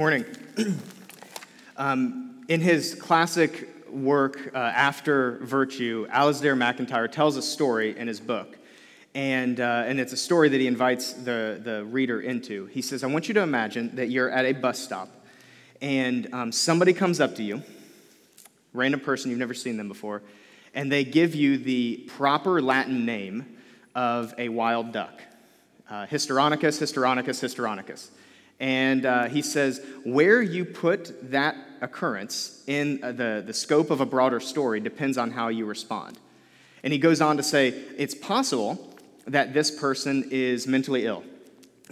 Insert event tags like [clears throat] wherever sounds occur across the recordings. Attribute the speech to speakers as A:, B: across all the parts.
A: Morning. um, in his classic work, uh, After Virtue, Alasdair MacIntyre tells a story in his book. And, uh, and it's a story that he invites the, the reader into. He says, I want you to imagine that you're at a bus stop and um, somebody comes up to you, random person, you've never seen them before, and they give you the proper Latin name of a wild duck uh, Histrionicus, Histrionicus, Histrionicus. And uh, he says, where you put that occurrence in uh, the, the scope of a broader story depends on how you respond. And he goes on to say, it's possible that this person is mentally ill.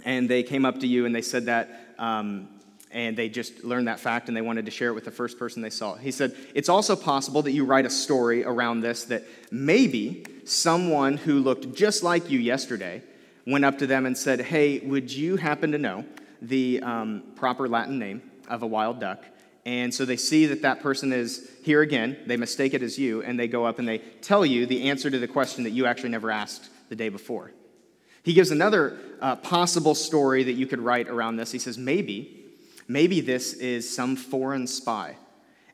A: And they came up to you and they said that, um, and they just learned that fact and they wanted to share it with the first person they saw. He said, it's also possible that you write a story around this that maybe someone who looked just like you yesterday went up to them and said, hey, would you happen to know the um, proper Latin name of a wild duck. And so they see that that person is here again. They mistake it as you, and they go up and they tell you the answer to the question that you actually never asked the day before. He gives another uh, possible story that you could write around this. He says, maybe, maybe this is some foreign spy.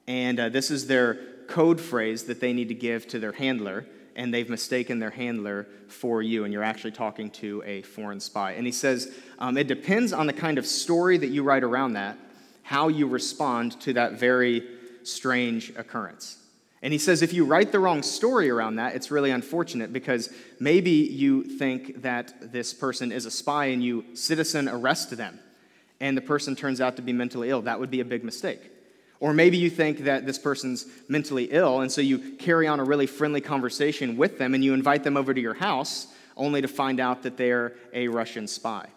A: And uh, this is their code phrase that they need to give to their handler and they've mistaken their handler for you, and you're actually talking to a foreign spy. And he says um, it depends on the kind of story that you write around that, how you respond to that very strange occurrence. And he says if you write the wrong story around that, it's really unfortunate because maybe you think that this person is a spy and you citizen arrest them, and the person turns out to be mentally ill. That would be a big mistake. Or maybe you think that this person's mentally ill, and so you carry on a really friendly conversation with them and you invite them over to your house only to find out that they're a Russian spy.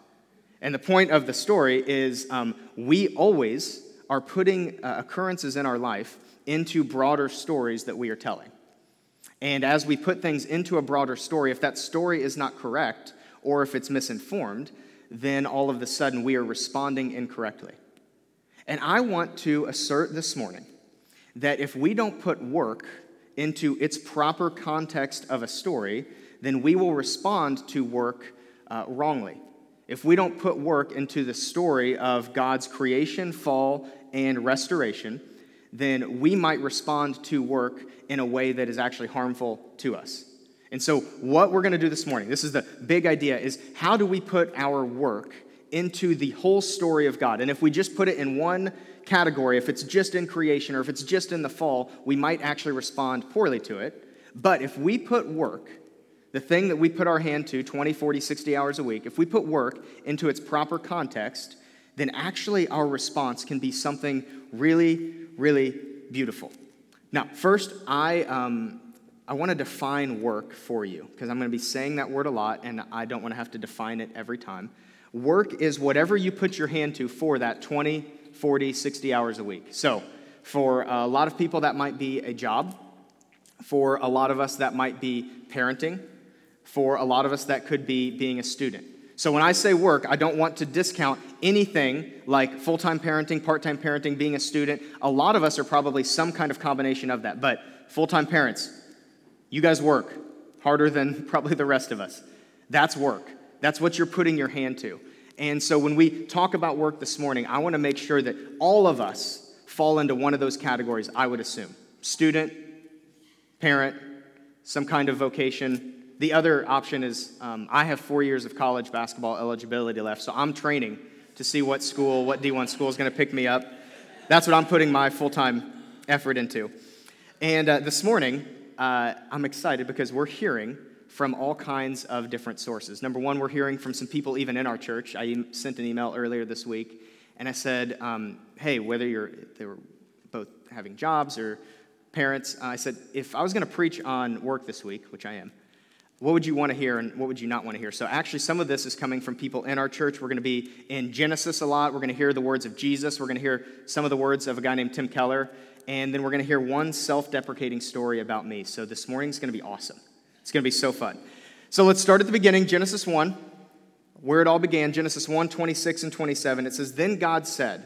A: And the point of the story is um, we always are putting uh, occurrences in our life into broader stories that we are telling. And as we put things into a broader story, if that story is not correct or if it's misinformed, then all of a sudden we are responding incorrectly. And I want to assert this morning that if we don't put work into its proper context of a story, then we will respond to work uh, wrongly. If we don't put work into the story of God's creation, fall, and restoration, then we might respond to work in a way that is actually harmful to us. And so, what we're going to do this morning, this is the big idea, is how do we put our work into the whole story of God. And if we just put it in one category, if it's just in creation or if it's just in the fall, we might actually respond poorly to it. But if we put work, the thing that we put our hand to 20, 40, 60 hours a week, if we put work into its proper context, then actually our response can be something really, really beautiful. Now, first, I, um, I want to define work for you because I'm going to be saying that word a lot and I don't want to have to define it every time. Work is whatever you put your hand to for that 20, 40, 60 hours a week. So, for a lot of people, that might be a job. For a lot of us, that might be parenting. For a lot of us, that could be being a student. So, when I say work, I don't want to discount anything like full time parenting, part time parenting, being a student. A lot of us are probably some kind of combination of that. But full time parents, you guys work harder than [laughs] probably the rest of us. That's work. That's what you're putting your hand to. And so when we talk about work this morning, I want to make sure that all of us fall into one of those categories, I would assume student, parent, some kind of vocation. The other option is um, I have four years of college basketball eligibility left, so I'm training to see what school, what D1 school is going to pick me up. That's what I'm putting my full time effort into. And uh, this morning, uh, I'm excited because we're hearing from all kinds of different sources. Number one, we're hearing from some people even in our church. I sent an email earlier this week, and I said, um, hey, whether you're, they were both having jobs or parents, uh, I said, if I was going to preach on work this week, which I am, what would you want to hear and what would you not want to hear? So, actually, some of this is coming from people in our church. We're going to be in Genesis a lot. We're going to hear the words of Jesus. We're going to hear some of the words of a guy named Tim Keller. And then we're going to hear one self deprecating story about me. So, this morning's going to be awesome. It's going to be so fun. So let's start at the beginning, Genesis 1, where it all began, Genesis 1 26 and 27. It says, Then God said,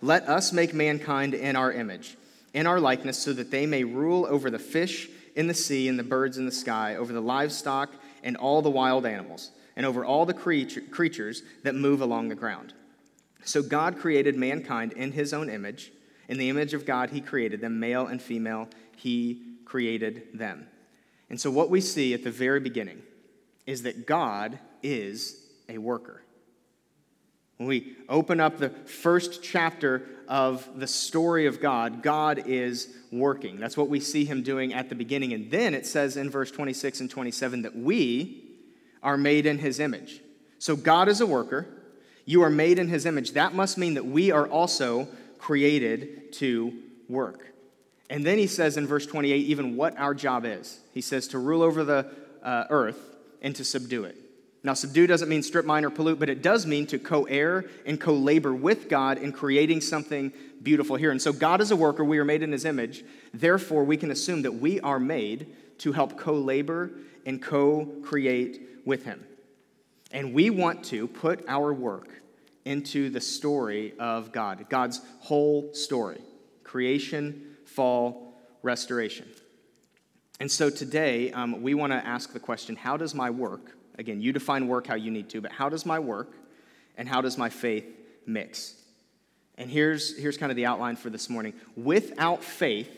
A: Let us make mankind in our image, in our likeness, so that they may rule over the fish in the sea and the birds in the sky, over the livestock and all the wild animals, and over all the creature, creatures that move along the ground. So God created mankind in his own image. In the image of God, he created them, male and female, he created them. And so, what we see at the very beginning is that God is a worker. When we open up the first chapter of the story of God, God is working. That's what we see him doing at the beginning. And then it says in verse 26 and 27 that we are made in his image. So God is a worker. You are made in his image. That must mean that we are also created to work. And then he says in verse 28 even what our job is. He says to rule over the uh, earth and to subdue it. Now, subdue doesn't mean strip mine or pollute, but it does mean to co heir and co labor with God in creating something beautiful here. And so, God is a worker. We are made in his image. Therefore, we can assume that we are made to help co labor and co create with him. And we want to put our work into the story of God, God's whole story creation, fall, restoration. And so today, um, we want to ask the question how does my work, again, you define work how you need to, but how does my work and how does my faith mix? And here's, here's kind of the outline for this morning. Without faith,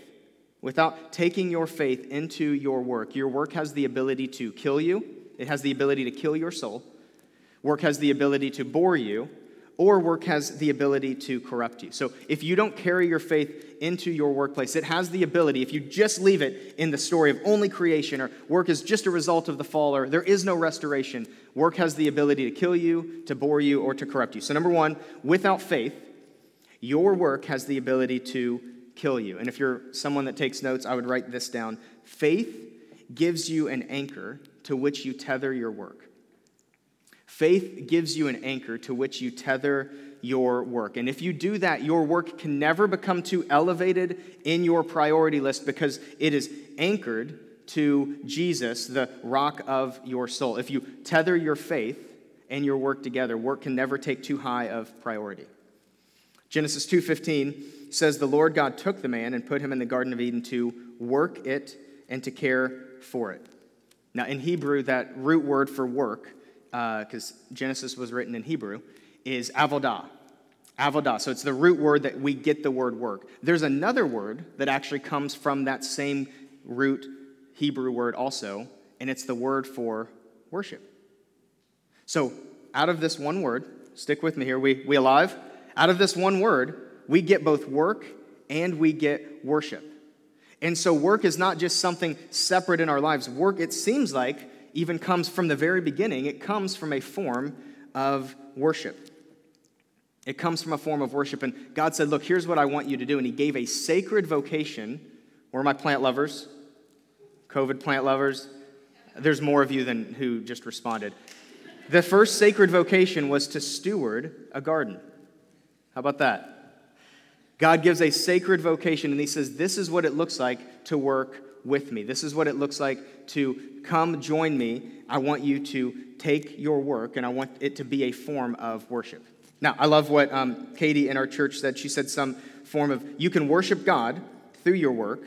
A: without taking your faith into your work, your work has the ability to kill you, it has the ability to kill your soul. Work has the ability to bore you, or work has the ability to corrupt you. So if you don't carry your faith into your workplace, it has the ability, if you just leave it in the story of only creation, or work is just a result of the fall, or there is no restoration, work has the ability to kill you, to bore you, or to corrupt you. So, number one, without faith, your work has the ability to kill you. And if you're someone that takes notes, I would write this down. Faith gives you an anchor to which you tether your work. Faith gives you an anchor to which you tether your work. And if you do that, your work can never become too elevated in your priority list because it is anchored to Jesus, the rock of your soul. If you tether your faith and your work together, work can never take too high of priority. Genesis 2:15 says the Lord God took the man and put him in the garden of Eden to work it and to care for it. Now, in Hebrew, that root word for work, because uh, Genesis was written in Hebrew, is avodah. Avodah. So it's the root word that we get the word work. There's another word that actually comes from that same root Hebrew word also, and it's the word for worship. So out of this one word, stick with me here, we, we alive? Out of this one word, we get both work and we get worship. And so, work is not just something separate in our lives. Work, it seems like, even comes from the very beginning, it comes from a form of worship. It comes from a form of worship. And God said, Look, here's what I want you to do. And He gave a sacred vocation. Where are my plant lovers? COVID plant lovers? There's more of you than who just responded. The first sacred vocation was to steward a garden. How about that? God gives a sacred vocation, and He says, This is what it looks like to work with me. This is what it looks like to come join me. I want you to take your work, and I want it to be a form of worship. Now, I love what um, Katie in our church said. She said some form of you can worship God through your work,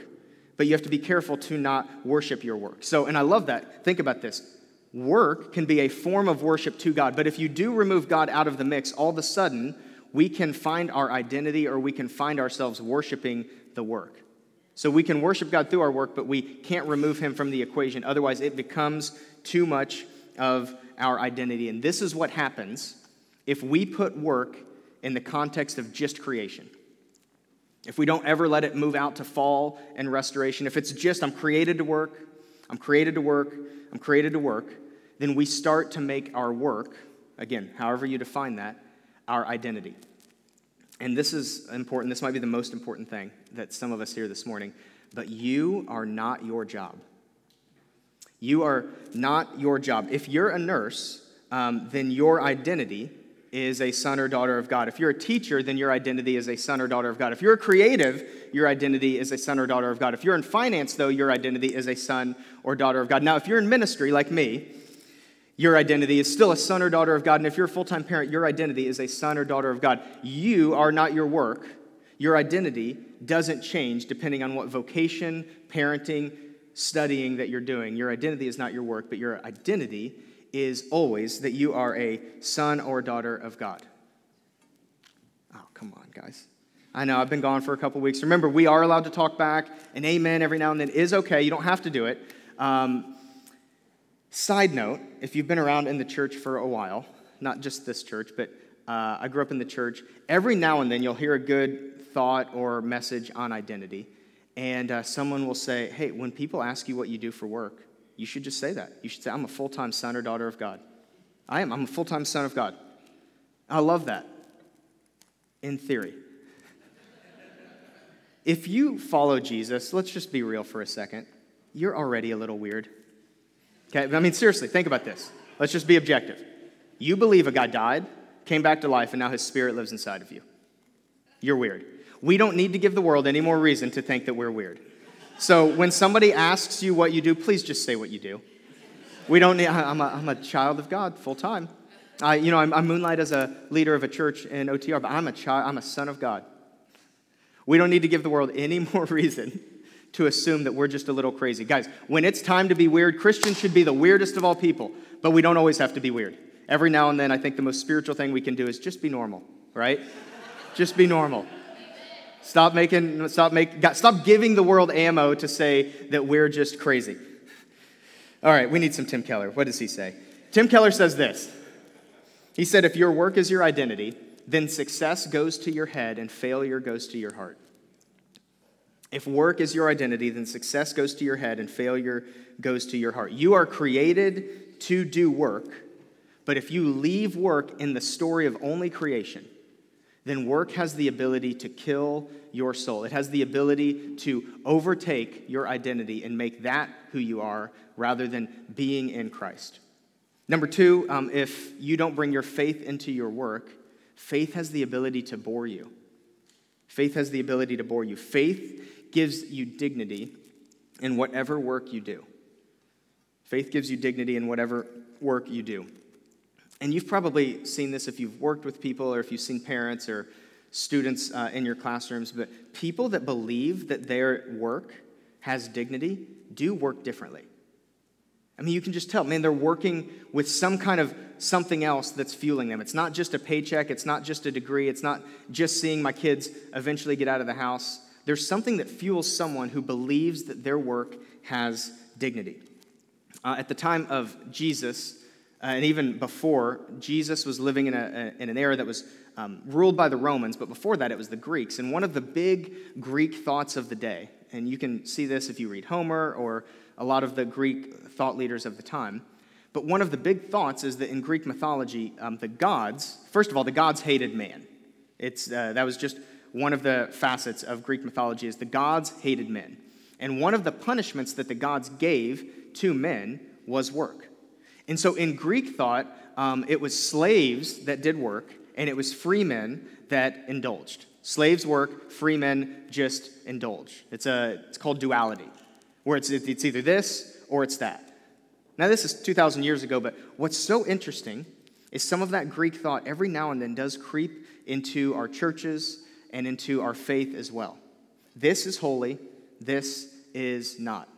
A: but you have to be careful to not worship your work. So, and I love that. Think about this work can be a form of worship to God, but if you do remove God out of the mix, all of a sudden, we can find our identity or we can find ourselves worshiping the work. So we can worship God through our work, but we can't remove him from the equation. Otherwise, it becomes too much of our identity. And this is what happens if we put work in the context of just creation. If we don't ever let it move out to fall and restoration, if it's just, I'm created to work, I'm created to work, I'm created to work, then we start to make our work, again, however you define that, our identity. And this is important. This might be the most important thing that some of us hear this morning. But you are not your job. You are not your job. If you're a nurse, um, then your identity is a son or daughter of God. If you're a teacher, then your identity is a son or daughter of God. If you're a creative, your identity is a son or daughter of God. If you're in finance, though, your identity is a son or daughter of God. Now, if you're in ministry like me, your identity is still a son or daughter of God. And if you're a full time parent, your identity is a son or daughter of God. You are not your work. Your identity doesn't change depending on what vocation, parenting, studying that you're doing. Your identity is not your work, but your identity is always that you are a son or daughter of God. Oh, come on, guys. I know, I've been gone for a couple weeks. Remember, we are allowed to talk back, and amen every now and then is okay. You don't have to do it. Um, side note if you've been around in the church for a while, not just this church, but uh, I grew up in the church, every now and then you'll hear a good thought or message on identity. And uh, someone will say, Hey, when people ask you what you do for work, you should just say that. You should say, I'm a full time son or daughter of God. I am. I'm a full time son of God. I love that. In theory. [laughs] if you follow Jesus, let's just be real for a second. You're already a little weird. Okay? I mean, seriously, think about this. Let's just be objective. You believe a guy died, came back to life, and now his spirit lives inside of you. You're weird. We don't need to give the world any more reason to think that we're weird. So when somebody asks you what you do, please just say what you do. We don't need, I'm a, I'm a child of God full time. I, you know, I'm, I moonlight as a leader of a church in OTR, but I'm a child, I'm a son of God. We don't need to give the world any [laughs] more reason to assume that we're just a little crazy. Guys, when it's time to be weird, Christians should be the weirdest of all people, but we don't always have to be weird. Every now and then, I think the most spiritual thing we can do is just be normal, right? just be normal. Stop making, stop make, stop giving the world ammo to say that we're just crazy. All right, we need some Tim Keller. What does he say? Tim Keller says this. He said, if your work is your identity, then success goes to your head and failure goes to your heart. If work is your identity, then success goes to your head and failure goes to your heart. You are created to do work, but if you leave work in the story of only creation, then work has the ability to kill your soul. It has the ability to overtake your identity and make that who you are rather than being in Christ. Number two, um, if you don't bring your faith into your work, faith has the ability to bore you. Faith has the ability to bore you. Faith gives you dignity in whatever work you do. Faith gives you dignity in whatever work you do. And you've probably seen this if you've worked with people or if you've seen parents or students uh, in your classrooms, but people that believe that their work has dignity do work differently. I mean, you can just tell, man, they're working with some kind of something else that's fueling them. It's not just a paycheck, it's not just a degree, it's not just seeing my kids eventually get out of the house. There's something that fuels someone who believes that their work has dignity. Uh, at the time of Jesus, uh, and even before, Jesus was living in, a, in an era that was um, ruled by the Romans, but before that, it was the Greeks. And one of the big Greek thoughts of the day, and you can see this if you read Homer or a lot of the Greek thought leaders of the time, but one of the big thoughts is that in Greek mythology, um, the gods, first of all, the gods hated man. It's, uh, that was just one of the facets of Greek mythology is the gods hated men. And one of the punishments that the gods gave to men was work. And so in Greek thought, um, it was slaves that did work, and it was free men that indulged. Slaves work, free men just indulge. It's, a, it's called duality, where it's, it's either this or it's that. Now, this is 2,000 years ago, but what's so interesting is some of that Greek thought every now and then does creep into our churches and into our faith as well. This is holy, this is not.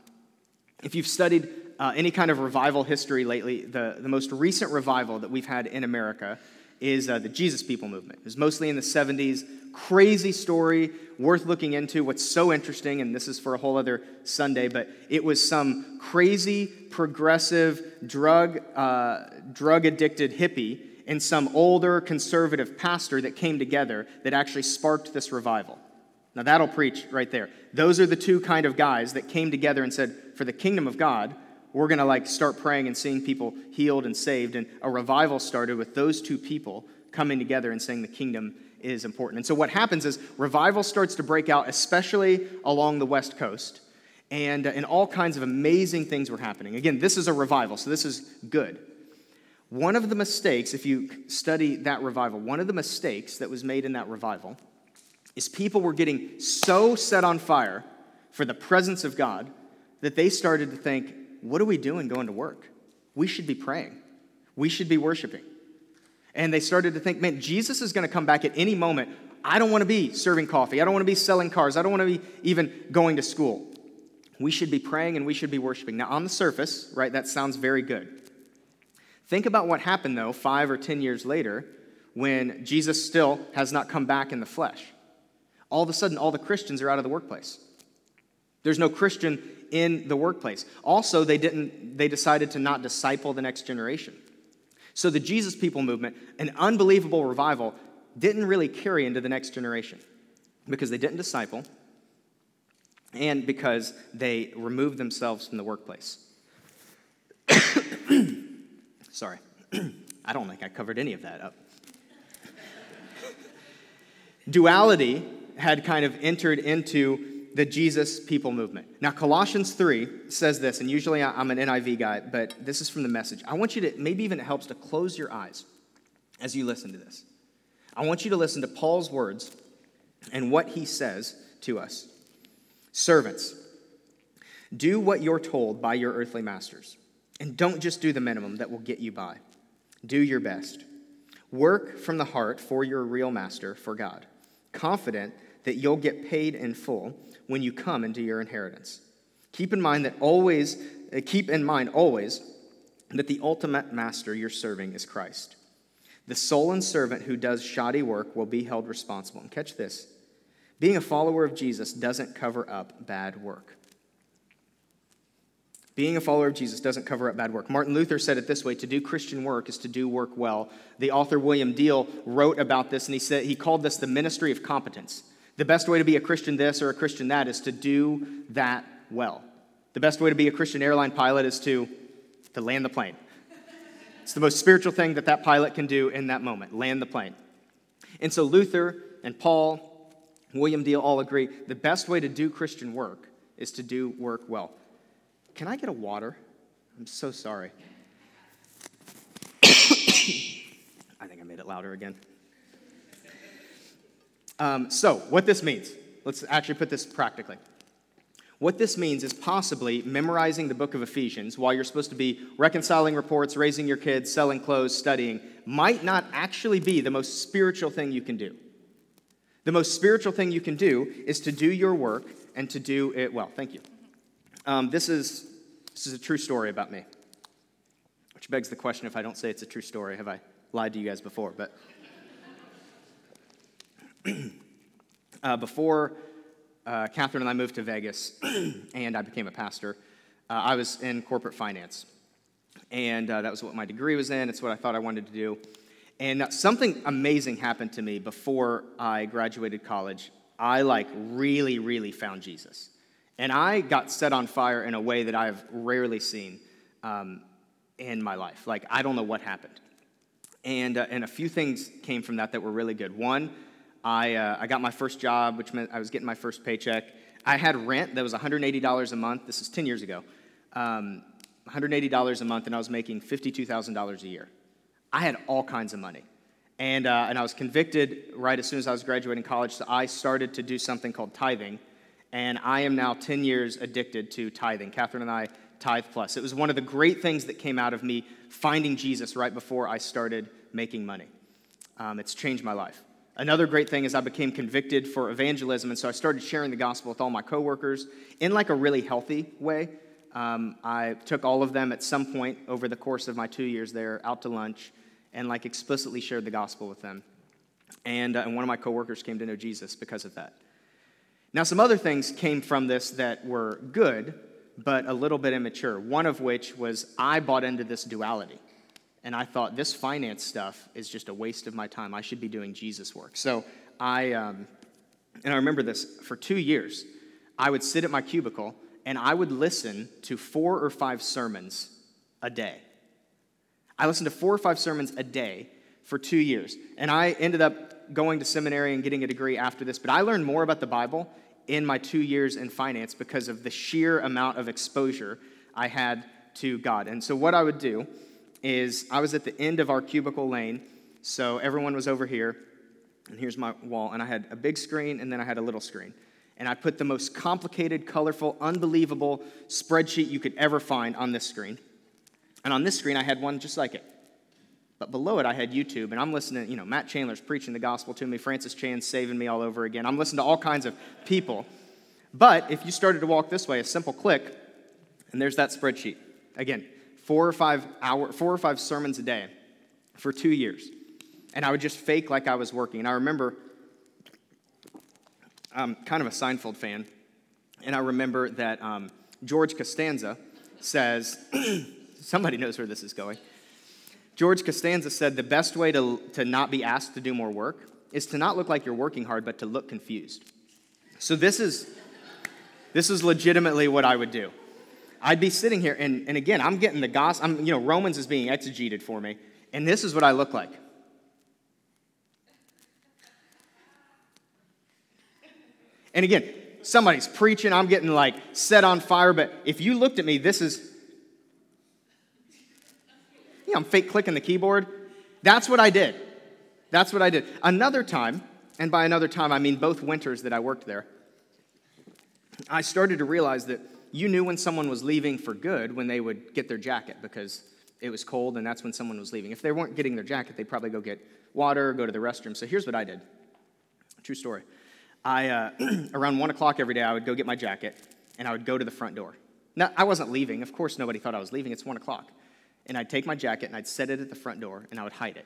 A: If you've studied uh, any kind of revival history lately, the, the most recent revival that we've had in America is uh, the Jesus People movement. It was mostly in the 70s. Crazy story, worth looking into. What's so interesting, and this is for a whole other Sunday, but it was some crazy, progressive, drug, uh, drug addicted hippie and some older conservative pastor that came together that actually sparked this revival. Now, that'll preach right there. Those are the two kind of guys that came together and said, For the kingdom of God, we're going to like start praying and seeing people healed and saved. And a revival started with those two people coming together and saying the kingdom is important. And so what happens is revival starts to break out especially along the west coast. And, uh, and all kinds of amazing things were happening. Again this is a revival so this is good. One of the mistakes if you study that revival one of the mistakes that was made in that revival is people were getting so set on fire for the presence of god that they started to think what are we doing going to work? We should be praying. We should be worshiping. And they started to think, man, Jesus is going to come back at any moment. I don't want to be serving coffee. I don't want to be selling cars. I don't want to be even going to school. We should be praying and we should be worshiping. Now, on the surface, right, that sounds very good. Think about what happened, though, five or 10 years later, when Jesus still has not come back in the flesh. All of a sudden, all the Christians are out of the workplace. There's no Christian in the workplace. Also, they didn't they decided to not disciple the next generation. So the Jesus people movement, an unbelievable revival, didn't really carry into the next generation because they didn't disciple and because they removed themselves from the workplace. [coughs] Sorry. [coughs] I don't think I covered any of that up. [laughs] Duality had kind of entered into the Jesus people movement. Now, Colossians 3 says this, and usually I'm an NIV guy, but this is from the message. I want you to, maybe even it helps to close your eyes as you listen to this. I want you to listen to Paul's words and what he says to us. Servants, do what you're told by your earthly masters, and don't just do the minimum that will get you by. Do your best. Work from the heart for your real master, for God, confident that you'll get paid in full when you come into your inheritance. Keep in mind that always uh, keep in mind always that the ultimate master you're serving is Christ. The soul and servant who does shoddy work will be held responsible. And catch this. Being a follower of Jesus doesn't cover up bad work. Being a follower of Jesus doesn't cover up bad work. Martin Luther said it this way to do Christian work is to do work well. The author William Diehl wrote about this and he said he called this the ministry of competence. The best way to be a Christian this or a Christian that is to do that well. The best way to be a Christian airline pilot is to, to land the plane. It's the most spiritual thing that that pilot can do in that moment land the plane. And so Luther and Paul, William Diehl all agree the best way to do Christian work is to do work well. Can I get a water? I'm so sorry. [coughs] I think I made it louder again. Um, so, what this means, let's actually put this practically. What this means is possibly memorizing the book of Ephesians while you're supposed to be reconciling reports, raising your kids, selling clothes, studying, might not actually be the most spiritual thing you can do. The most spiritual thing you can do is to do your work and to do it well. Thank you. Um, this is this is a true story about me. Which begs the question if I don't say it's a true story, have I lied to you guys before? But [clears throat] uh, before uh, Catherine and I moved to Vegas [clears throat] and I became a pastor, uh, I was in corporate finance. And uh, that was what my degree was in, it's what I thought I wanted to do. And something amazing happened to me before I graduated college. I like really, really found Jesus. And I got set on fire in a way that I've rarely seen um, in my life. Like, I don't know what happened. And, uh, and a few things came from that that were really good. One, I, uh, I got my first job, which meant I was getting my first paycheck. I had rent that was $180 a month. This is 10 years ago. Um, $180 a month, and I was making $52,000 a year. I had all kinds of money. And, uh, and I was convicted right as soon as I was graduating college, so I started to do something called tithing and I am now 10 years addicted to tithing. Catherine and I tithe plus. It was one of the great things that came out of me finding Jesus right before I started making money. Um, it's changed my life. Another great thing is I became convicted for evangelism, and so I started sharing the gospel with all my coworkers in like a really healthy way. Um, I took all of them at some point over the course of my two years there out to lunch and like explicitly shared the gospel with them. And, uh, and one of my coworkers came to know Jesus because of that. Now, some other things came from this that were good, but a little bit immature. One of which was I bought into this duality. And I thought, this finance stuff is just a waste of my time. I should be doing Jesus work. So I, um, and I remember this for two years, I would sit at my cubicle and I would listen to four or five sermons a day. I listened to four or five sermons a day for two years. And I ended up going to seminary and getting a degree after this, but I learned more about the Bible in my two years in finance because of the sheer amount of exposure I had to God. And so, what I would do is I was at the end of our cubicle lane, so everyone was over here, and here's my wall, and I had a big screen and then I had a little screen. And I put the most complicated, colorful, unbelievable spreadsheet you could ever find on this screen. And on this screen, I had one just like it. But below it, I had YouTube, and I'm listening, you know, Matt Chandler's preaching the gospel to me, Francis Chan's saving me all over again. I'm listening to all kinds of people. But if you started to walk this way, a simple click, and there's that spreadsheet. Again, four or five hour, four or five sermons a day for two years. and I would just fake like I was working. And I remember I'm kind of a Seinfeld fan, and I remember that um, George Costanza says, [clears throat] somebody knows where this is going. George Costanza said the best way to, to not be asked to do more work is to not look like you're working hard, but to look confused. So this is, this is legitimately what I would do. I'd be sitting here, and, and again, I'm getting the gospel. I'm, you know, Romans is being exegeted for me, and this is what I look like. And again, somebody's preaching, I'm getting like set on fire, but if you looked at me, this is, you know, I'm fake clicking the keyboard. That's what I did. That's what I did. Another time, and by another time, I mean both winters that I worked there, I started to realize that you knew when someone was leaving for good when they would get their jacket because it was cold and that's when someone was leaving. If they weren't getting their jacket, they'd probably go get water, or go to the restroom. So here's what I did. True story. I, uh, [clears throat] around one o'clock every day, I would go get my jacket and I would go to the front door. Now, I wasn't leaving. Of course, nobody thought I was leaving. It's one o'clock. And I'd take my jacket and I'd set it at the front door and I would hide it.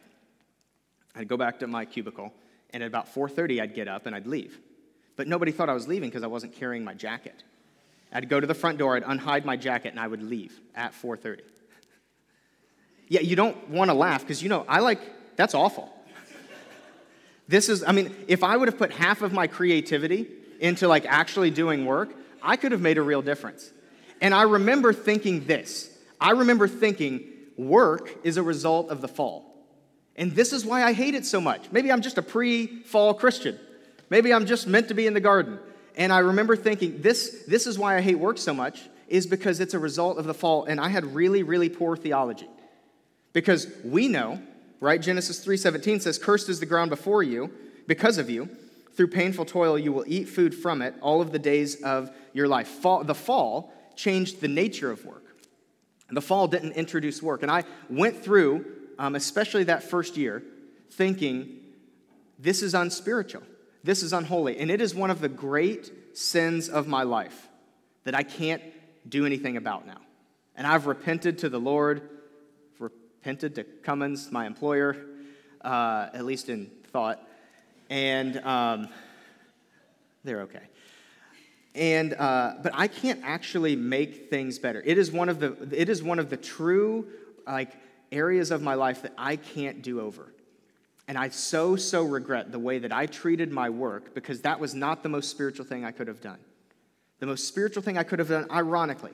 A: I'd go back to my cubicle and at about 4.30, I'd get up and I'd leave. But nobody thought I was leaving because I wasn't carrying my jacket. I'd go to the front door, I'd unhide my jacket, and I would leave at 4.30. Yeah, you don't want to laugh because, you know, I like, that's awful. This is, I mean, if I would have put half of my creativity into like actually doing work, I could have made a real difference. And I remember thinking this I remember thinking, work is a result of the fall. And this is why I hate it so much. Maybe I'm just a pre fall Christian. Maybe I'm just meant to be in the garden. And I remember thinking, this, this is why I hate work so much, is because it's a result of the fall. And I had really, really poor theology. Because we know right? Genesis 3:17 says, "Cursed is the ground before you because of you. Through painful toil you will eat food from it all of the days of your life." Fall, the fall changed the nature of work. The fall didn't introduce work. And I went through, um, especially that first year, thinking, this is unspiritual. This is unholy. And it is one of the great sins of my life that I can't do anything about now. And I've repented to the Lord repented to Cummins, my employer, uh, at least in thought, and um, they're okay. And uh, but I can't actually make things better. It is one of the it is one of the true like areas of my life that I can't do over. And I so, so regret the way that I treated my work because that was not the most spiritual thing I could have done. The most spiritual thing I could have done, ironically,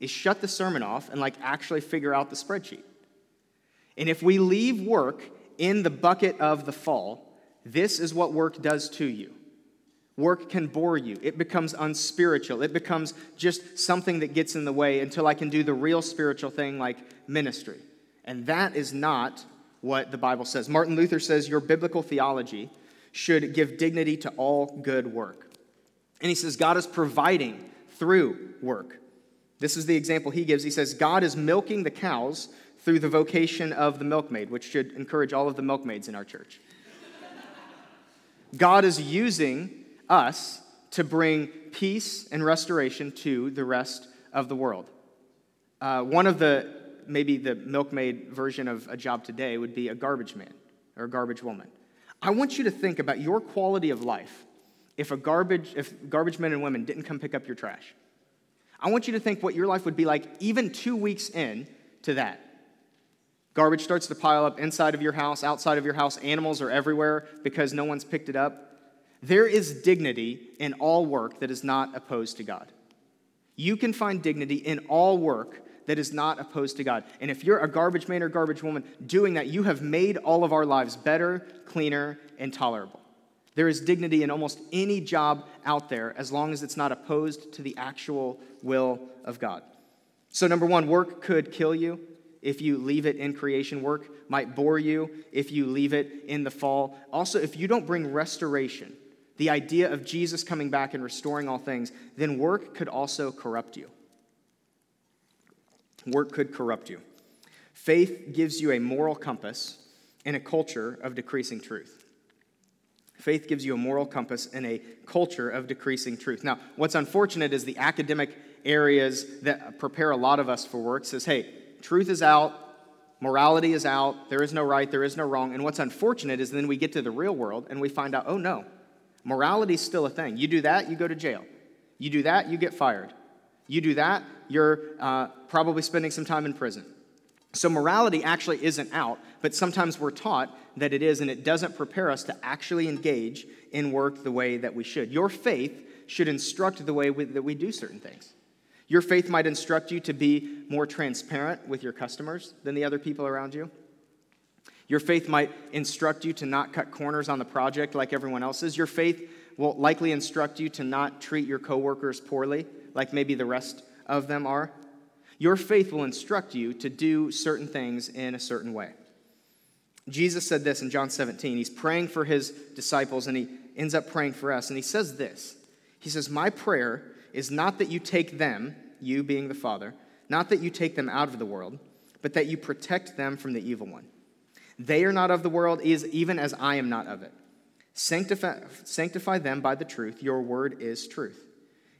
A: is shut the sermon off and like actually figure out the spreadsheet. And if we leave work in the bucket of the fall, this is what work does to you. Work can bore you. It becomes unspiritual. It becomes just something that gets in the way until I can do the real spiritual thing like ministry. And that is not what the Bible says. Martin Luther says your biblical theology should give dignity to all good work. And he says God is providing through work. This is the example he gives. He says God is milking the cows through the vocation of the milkmaid, which should encourage all of the milkmaids in our church. God is using us to bring peace and restoration to the rest of the world. Uh, one of the, maybe the milkmaid version of a job today would be a garbage man or a garbage woman. I want you to think about your quality of life if a garbage, if garbage men and women didn't come pick up your trash. I want you to think what your life would be like even two weeks in to that. Garbage starts to pile up inside of your house, outside of your house. Animals are everywhere because no one's picked it up. There is dignity in all work that is not opposed to God. You can find dignity in all work that is not opposed to God. And if you're a garbage man or garbage woman doing that, you have made all of our lives better, cleaner, and tolerable. There is dignity in almost any job out there as long as it's not opposed to the actual will of God. So, number one, work could kill you if you leave it in creation work, might bore you if you leave it in the fall. Also, if you don't bring restoration, the idea of Jesus coming back and restoring all things, then work could also corrupt you. Work could corrupt you. Faith gives you a moral compass in a culture of decreasing truth. Faith gives you a moral compass in a culture of decreasing truth. Now, what's unfortunate is the academic areas that prepare a lot of us for work says, hey, truth is out, Morality is out. There is no right. There is no wrong. And what's unfortunate is then we get to the real world and we find out, oh no, morality is still a thing. You do that, you go to jail. You do that, you get fired. You do that, you're uh, probably spending some time in prison. So morality actually isn't out, but sometimes we're taught that it is, and it doesn't prepare us to actually engage in work the way that we should. Your faith should instruct the way we, that we do certain things. Your faith might instruct you to be more transparent with your customers than the other people around you. Your faith might instruct you to not cut corners on the project like everyone else's. Your faith will likely instruct you to not treat your coworkers poorly like maybe the rest of them are. Your faith will instruct you to do certain things in a certain way. Jesus said this in John 17. He's praying for his disciples and he ends up praying for us. And he says this He says, My prayer is not that you take them, you being the Father, not that you take them out of the world, but that you protect them from the evil one. They are not of the world, is even as I am not of it. Sanctify, sanctify them by the truth. Your word is truth.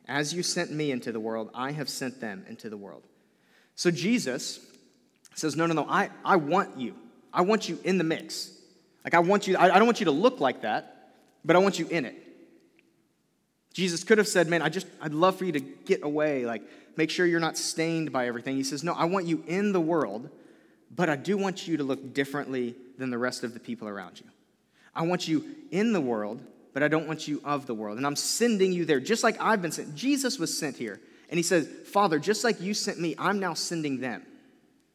A: As you sent me into the world, I have sent them into the world. So Jesus says, No, no, no, I, I want you. I want you in the mix. Like, I want you, I, I don't want you to look like that, but I want you in it. Jesus could have said, Man, I just, I'd love for you to get away, like, make sure you're not stained by everything. He says, No, I want you in the world, but I do want you to look differently than the rest of the people around you. I want you in the world, but I don't want you of the world. And I'm sending you there, just like I've been sent. Jesus was sent here. And he says, Father, just like you sent me, I'm now sending them.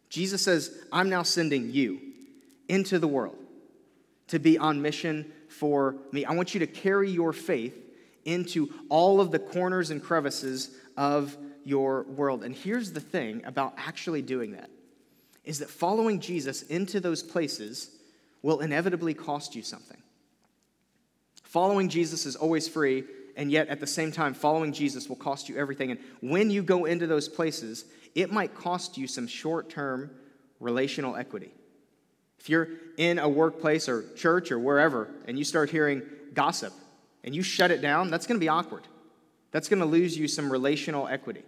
A: Jesus says, I'm now sending you into the world to be on mission for me. I want you to carry your faith into all of the corners and crevices of your world. And here's the thing about actually doing that is that following Jesus into those places will inevitably cost you something. Following Jesus is always free, and yet at the same time, following Jesus will cost you everything. And when you go into those places, it might cost you some short term relational equity. If you're in a workplace or church or wherever and you start hearing gossip and you shut it down, that's going to be awkward. That's going to lose you some relational equity.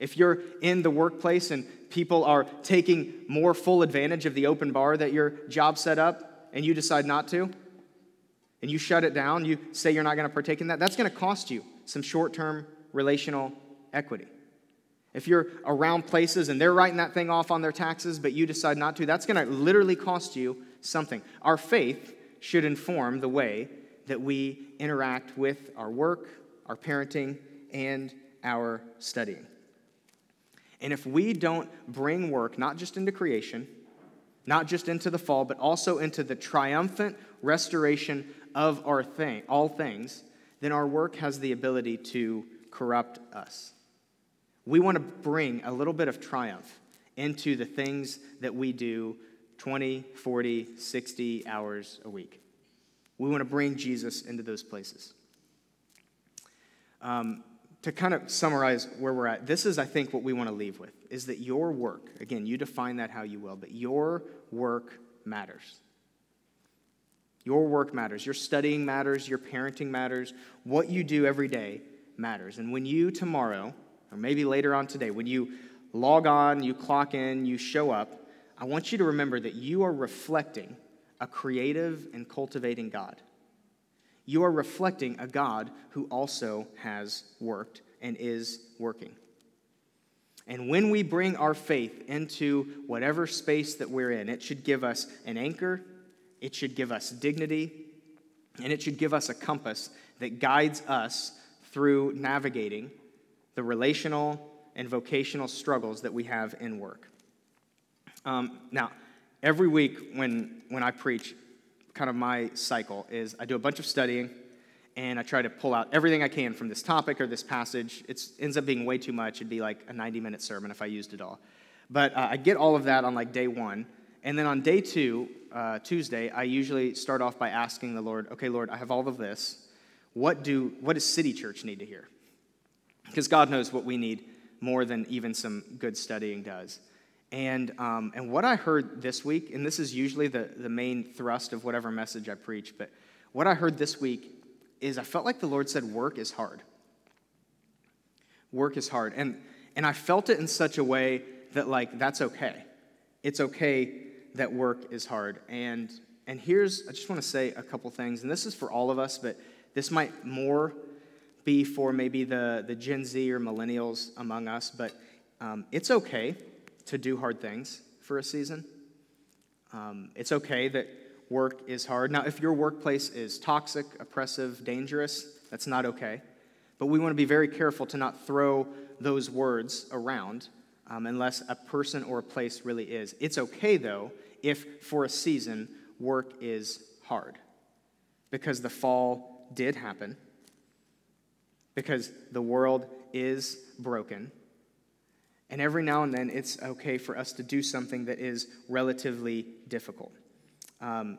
A: If you're in the workplace and people are taking more full advantage of the open bar that your job set up and you decide not to, and you shut it down, you say you're not going to partake in that, that's going to cost you some short term relational equity. If you're around places and they're writing that thing off on their taxes, but you decide not to, that's going to literally cost you something. Our faith should inform the way that we interact with our work, our parenting, and our studying. And if we don't bring work not just into creation, not just into the fall, but also into the triumphant restoration of our thing, all things, then our work has the ability to corrupt us. We want to bring a little bit of triumph into the things that we do 20, 40, 60 hours a week. We want to bring Jesus into those places. Um, to kind of summarize where we're at, this is, I think, what we want to leave with is that your work, again, you define that how you will, but your work matters. Your work matters. Your studying matters. Your parenting matters. What you do every day matters. And when you tomorrow, or maybe later on today, when you log on, you clock in, you show up, I want you to remember that you are reflecting a creative and cultivating God. You are reflecting a God who also has worked and is working. And when we bring our faith into whatever space that we're in, it should give us an anchor it should give us dignity, and it should give us a compass that guides us through navigating the relational and vocational struggles that we have in work. Um, now, every week when, when I preach, kind of my cycle is I do a bunch of studying and I try to pull out everything I can from this topic or this passage. It ends up being way too much. It'd be like a 90 minute sermon if I used it all. But uh, I get all of that on like day one. And then on day two, uh, Tuesday, I usually start off by asking the Lord, okay, Lord, I have all of this. What, do, what does City Church need to hear? Because God knows what we need more than even some good studying does. And, um, and what I heard this week, and this is usually the, the main thrust of whatever message I preach, but what I heard this week is I felt like the Lord said, work is hard. Work is hard. And, and I felt it in such a way that, like, that's okay. It's okay that work is hard. And, and here's, I just want to say a couple things, and this is for all of us, but this might more be for maybe the, the Gen Z or millennials among us, but um, it's okay to do hard things for a season. Um, it's okay that work is hard. Now, if your workplace is toxic, oppressive, dangerous, that's not okay. But we want to be very careful to not throw those words around um, unless a person or a place really is. It's okay, though, if for a season work is hard because the fall did happen, because the world is broken. And every now and then, it's okay for us to do something that is relatively difficult. Um,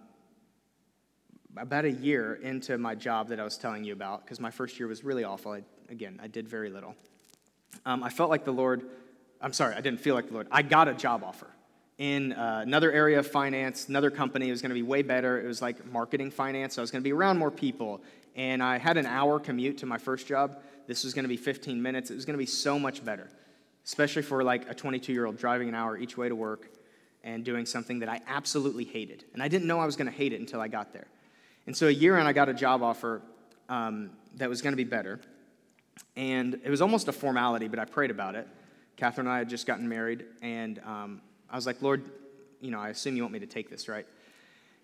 A: about a year into my job that I was telling you about, because my first year was really awful. I, again, I did very little. Um, I felt like the Lord, I'm sorry, I didn't feel like the Lord. I got a job offer in uh, another area of finance, another company. It was going to be way better. It was like marketing finance. So I was going to be around more people. And I had an hour commute to my first job. This was going to be 15 minutes. It was going to be so much better, especially for like a 22 year old driving an hour each way to work and doing something that I absolutely hated. And I didn't know I was going to hate it until I got there. And so a year in, I got a job offer um, that was going to be better. And it was almost a formality, but I prayed about it. Catherine and I had just gotten married, and um, I was like, Lord, you know, I assume you want me to take this, right?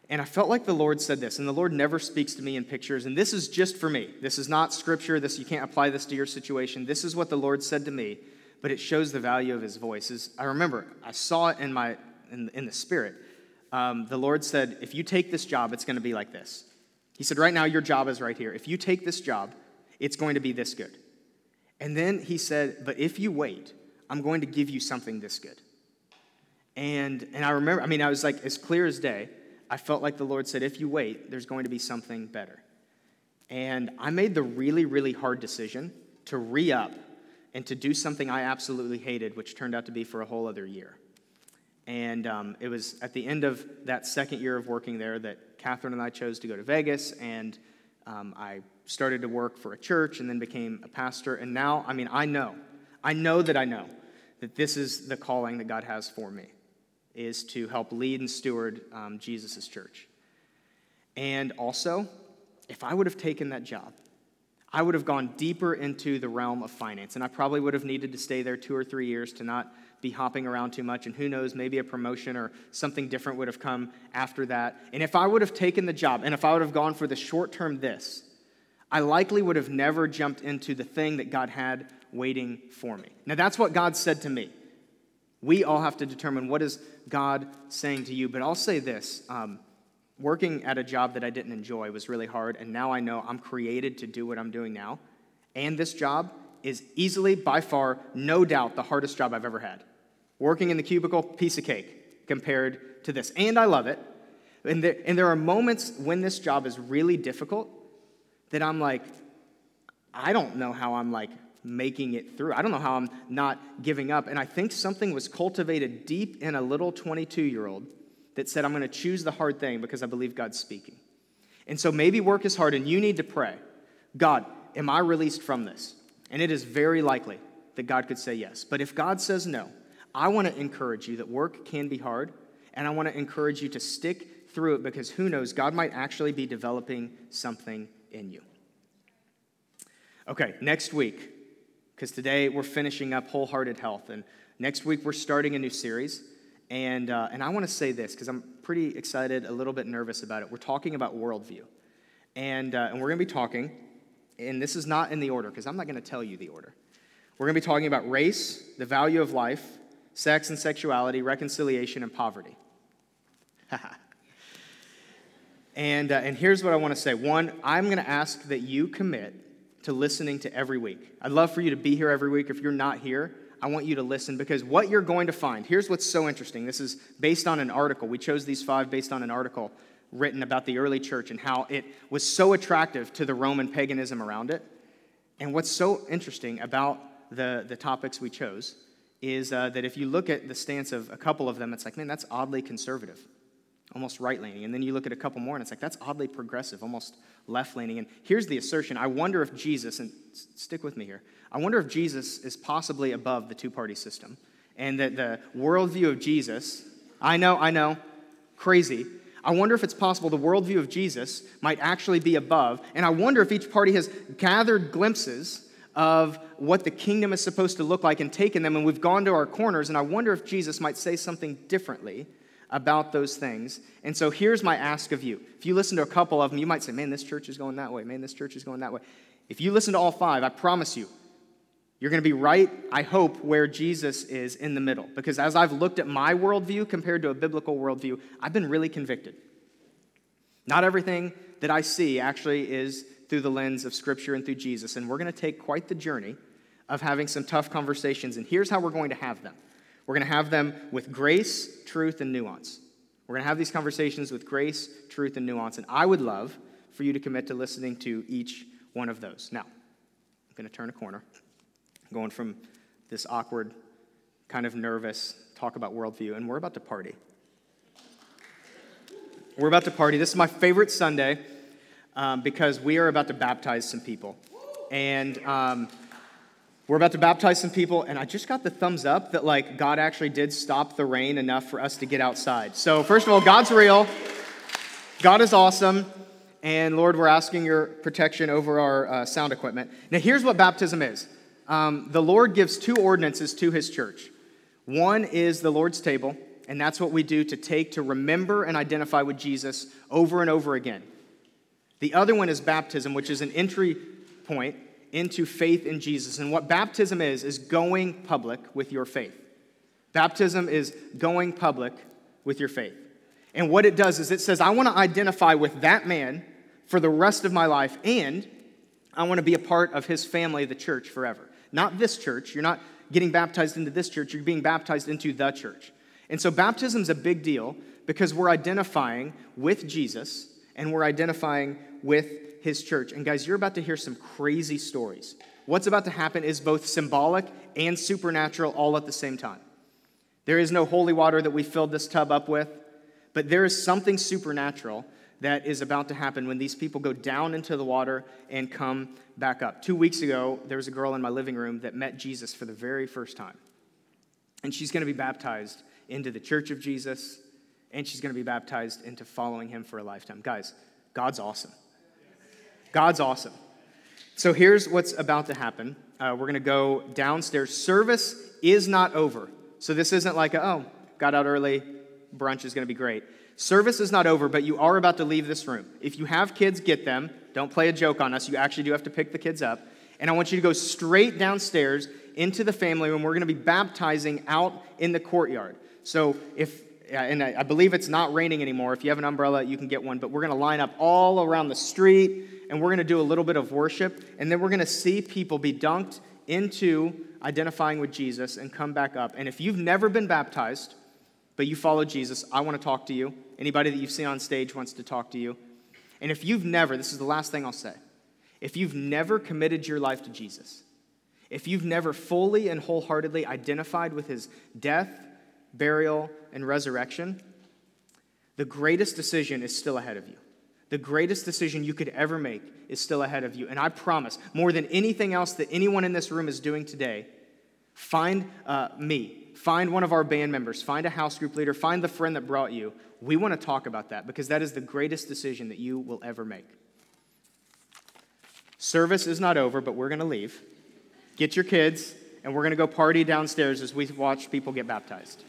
A: And I felt like the Lord said this, and the Lord never speaks to me in pictures, and this is just for me. This is not scripture. This you can't apply this to your situation. This is what the Lord said to me, but it shows the value of His voice. Is I remember I saw it in my in, in the spirit. Um, the Lord said, "If you take this job, it's going to be like this." He said, Right now, your job is right here. If you take this job, it's going to be this good. And then he said, But if you wait, I'm going to give you something this good. And, and I remember, I mean, I was like, as clear as day, I felt like the Lord said, If you wait, there's going to be something better. And I made the really, really hard decision to re up and to do something I absolutely hated, which turned out to be for a whole other year. And um, it was at the end of that second year of working there that Catherine and I chose to go to Vegas, and um, I started to work for a church and then became a pastor. And now, I mean, I know, I know that I know that this is the calling that God has for me, is to help lead and steward um, Jesus' church. And also, if I would have taken that job, I would have gone deeper into the realm of finance, and I probably would have needed to stay there two or three years to not be hopping around too much, and who knows, maybe a promotion or something different would have come after that. And if I would have taken the job, and if I would have gone for the short term this, I likely would have never jumped into the thing that God had waiting for me. Now, that's what God said to me. We all have to determine what is God saying to you. But I'll say this um, working at a job that I didn't enjoy was really hard, and now I know I'm created to do what I'm doing now. And this job is easily, by far, no doubt, the hardest job I've ever had. Working in the cubicle, piece of cake compared to this. And I love it. And there, and there are moments when this job is really difficult that I'm like, I don't know how I'm like making it through. I don't know how I'm not giving up. And I think something was cultivated deep in a little 22 year old that said, I'm going to choose the hard thing because I believe God's speaking. And so maybe work is hard and you need to pray God, am I released from this? And it is very likely that God could say yes. But if God says no, I want to encourage you that work can be hard, and I want to encourage you to stick through it because who knows, God might actually be developing something in you. Okay, next week, because today we're finishing up Wholehearted Health, and next week we're starting a new series. And, uh, and I want to say this because I'm pretty excited, a little bit nervous about it. We're talking about worldview. And, uh, and we're going to be talking, and this is not in the order because I'm not going to tell you the order. We're going to be talking about race, the value of life, sex and sexuality, reconciliation, and poverty. [laughs] and, uh, and here's what I want to say. One, I'm going to ask that you commit to listening to every week. I'd love for you to be here every week. If you're not here, I want you to listen because what you're going to find, here's what's so interesting. This is based on an article. We chose these five based on an article written about the early church and how it was so attractive to the Roman paganism around it. And what's so interesting about the, the topics we chose is uh, that if you look at the stance of a couple of them, it's like, man, that's oddly conservative, almost right leaning. And then you look at a couple more, and it's like, that's oddly progressive, almost left leaning. And here's the assertion I wonder if Jesus, and stick with me here, I wonder if Jesus is possibly above the two party system. And that the worldview of Jesus, I know, I know, crazy. I wonder if it's possible the worldview of Jesus might actually be above. And I wonder if each party has gathered glimpses of what the kingdom is supposed to look like and taken them, and we've gone to our corners. And I wonder if Jesus might say something differently about those things. And so here's my ask of you. If you listen to a couple of them, you might say, man, this church is going that way. Man, this church is going that way. If you listen to all five, I promise you, you're going to be right, I hope, where Jesus is in the middle. Because as I've looked at my worldview compared to a biblical worldview, I've been really convicted. Not everything that I see actually is through the lens of Scripture and through Jesus. And we're going to take quite the journey of having some tough conversations. And here's how we're going to have them we're going to have them with grace, truth, and nuance. We're going to have these conversations with grace, truth, and nuance. And I would love for you to commit to listening to each one of those. Now, I'm going to turn a corner I'm going from this awkward, kind of nervous talk about worldview, and we're about to party. We're about to party. This is my favorite Sunday um, because we are about to baptize some people. And um, we're about to baptize some people, and I just got the thumbs up that, like, God actually did stop the rain enough for us to get outside. So, first of all, God's real. God is awesome. And Lord, we're asking your protection over our uh, sound equipment. Now, here's what baptism is um, the Lord gives two ordinances to his church. One is the Lord's table, and that's what we do to take to remember and identify with Jesus over and over again. The other one is baptism, which is an entry point into faith in Jesus. And what baptism is, is going public with your faith. Baptism is going public with your faith. And what it does is it says, I want to identify with that man for the rest of my life, and I want to be a part of his family, the church, forever. Not this church. You're not getting baptized into this church, you're being baptized into the church. And so baptism is a big deal because we're identifying with Jesus and we're identifying with his church. And guys, you're about to hear some crazy stories. What's about to happen is both symbolic and supernatural all at the same time. There is no holy water that we filled this tub up with, but there is something supernatural that is about to happen when these people go down into the water and come back up. Two weeks ago, there was a girl in my living room that met Jesus for the very first time. And she's going to be baptized into the church of Jesus, and she's going to be baptized into following him for a lifetime. Guys, God's awesome. God's awesome. So here's what's about to happen. Uh, we're going to go downstairs. Service is not over. So this isn't like, a, oh, got out early, brunch is going to be great. Service is not over, but you are about to leave this room. If you have kids, get them. Don't play a joke on us. You actually do have to pick the kids up. And I want you to go straight downstairs into the family room. We're going to be baptizing out in the courtyard. So if and I believe it's not raining anymore. If you have an umbrella, you can get one. But we're going to line up all around the street and we're going to do a little bit of worship. And then we're going to see people be dunked into identifying with Jesus and come back up. And if you've never been baptized, but you follow Jesus, I want to talk to you. Anybody that you've seen on stage wants to talk to you. And if you've never, this is the last thing I'll say, if you've never committed your life to Jesus, if you've never fully and wholeheartedly identified with his death, burial, and resurrection, the greatest decision is still ahead of you. The greatest decision you could ever make is still ahead of you. And I promise, more than anything else that anyone in this room is doing today, find uh, me Find one of our band members, find a house group leader, find the friend that brought you. We want to talk about that because that is the greatest decision that you will ever make. Service is not over, but we're going to leave. Get your kids, and we're going to go party downstairs as we watch people get baptized.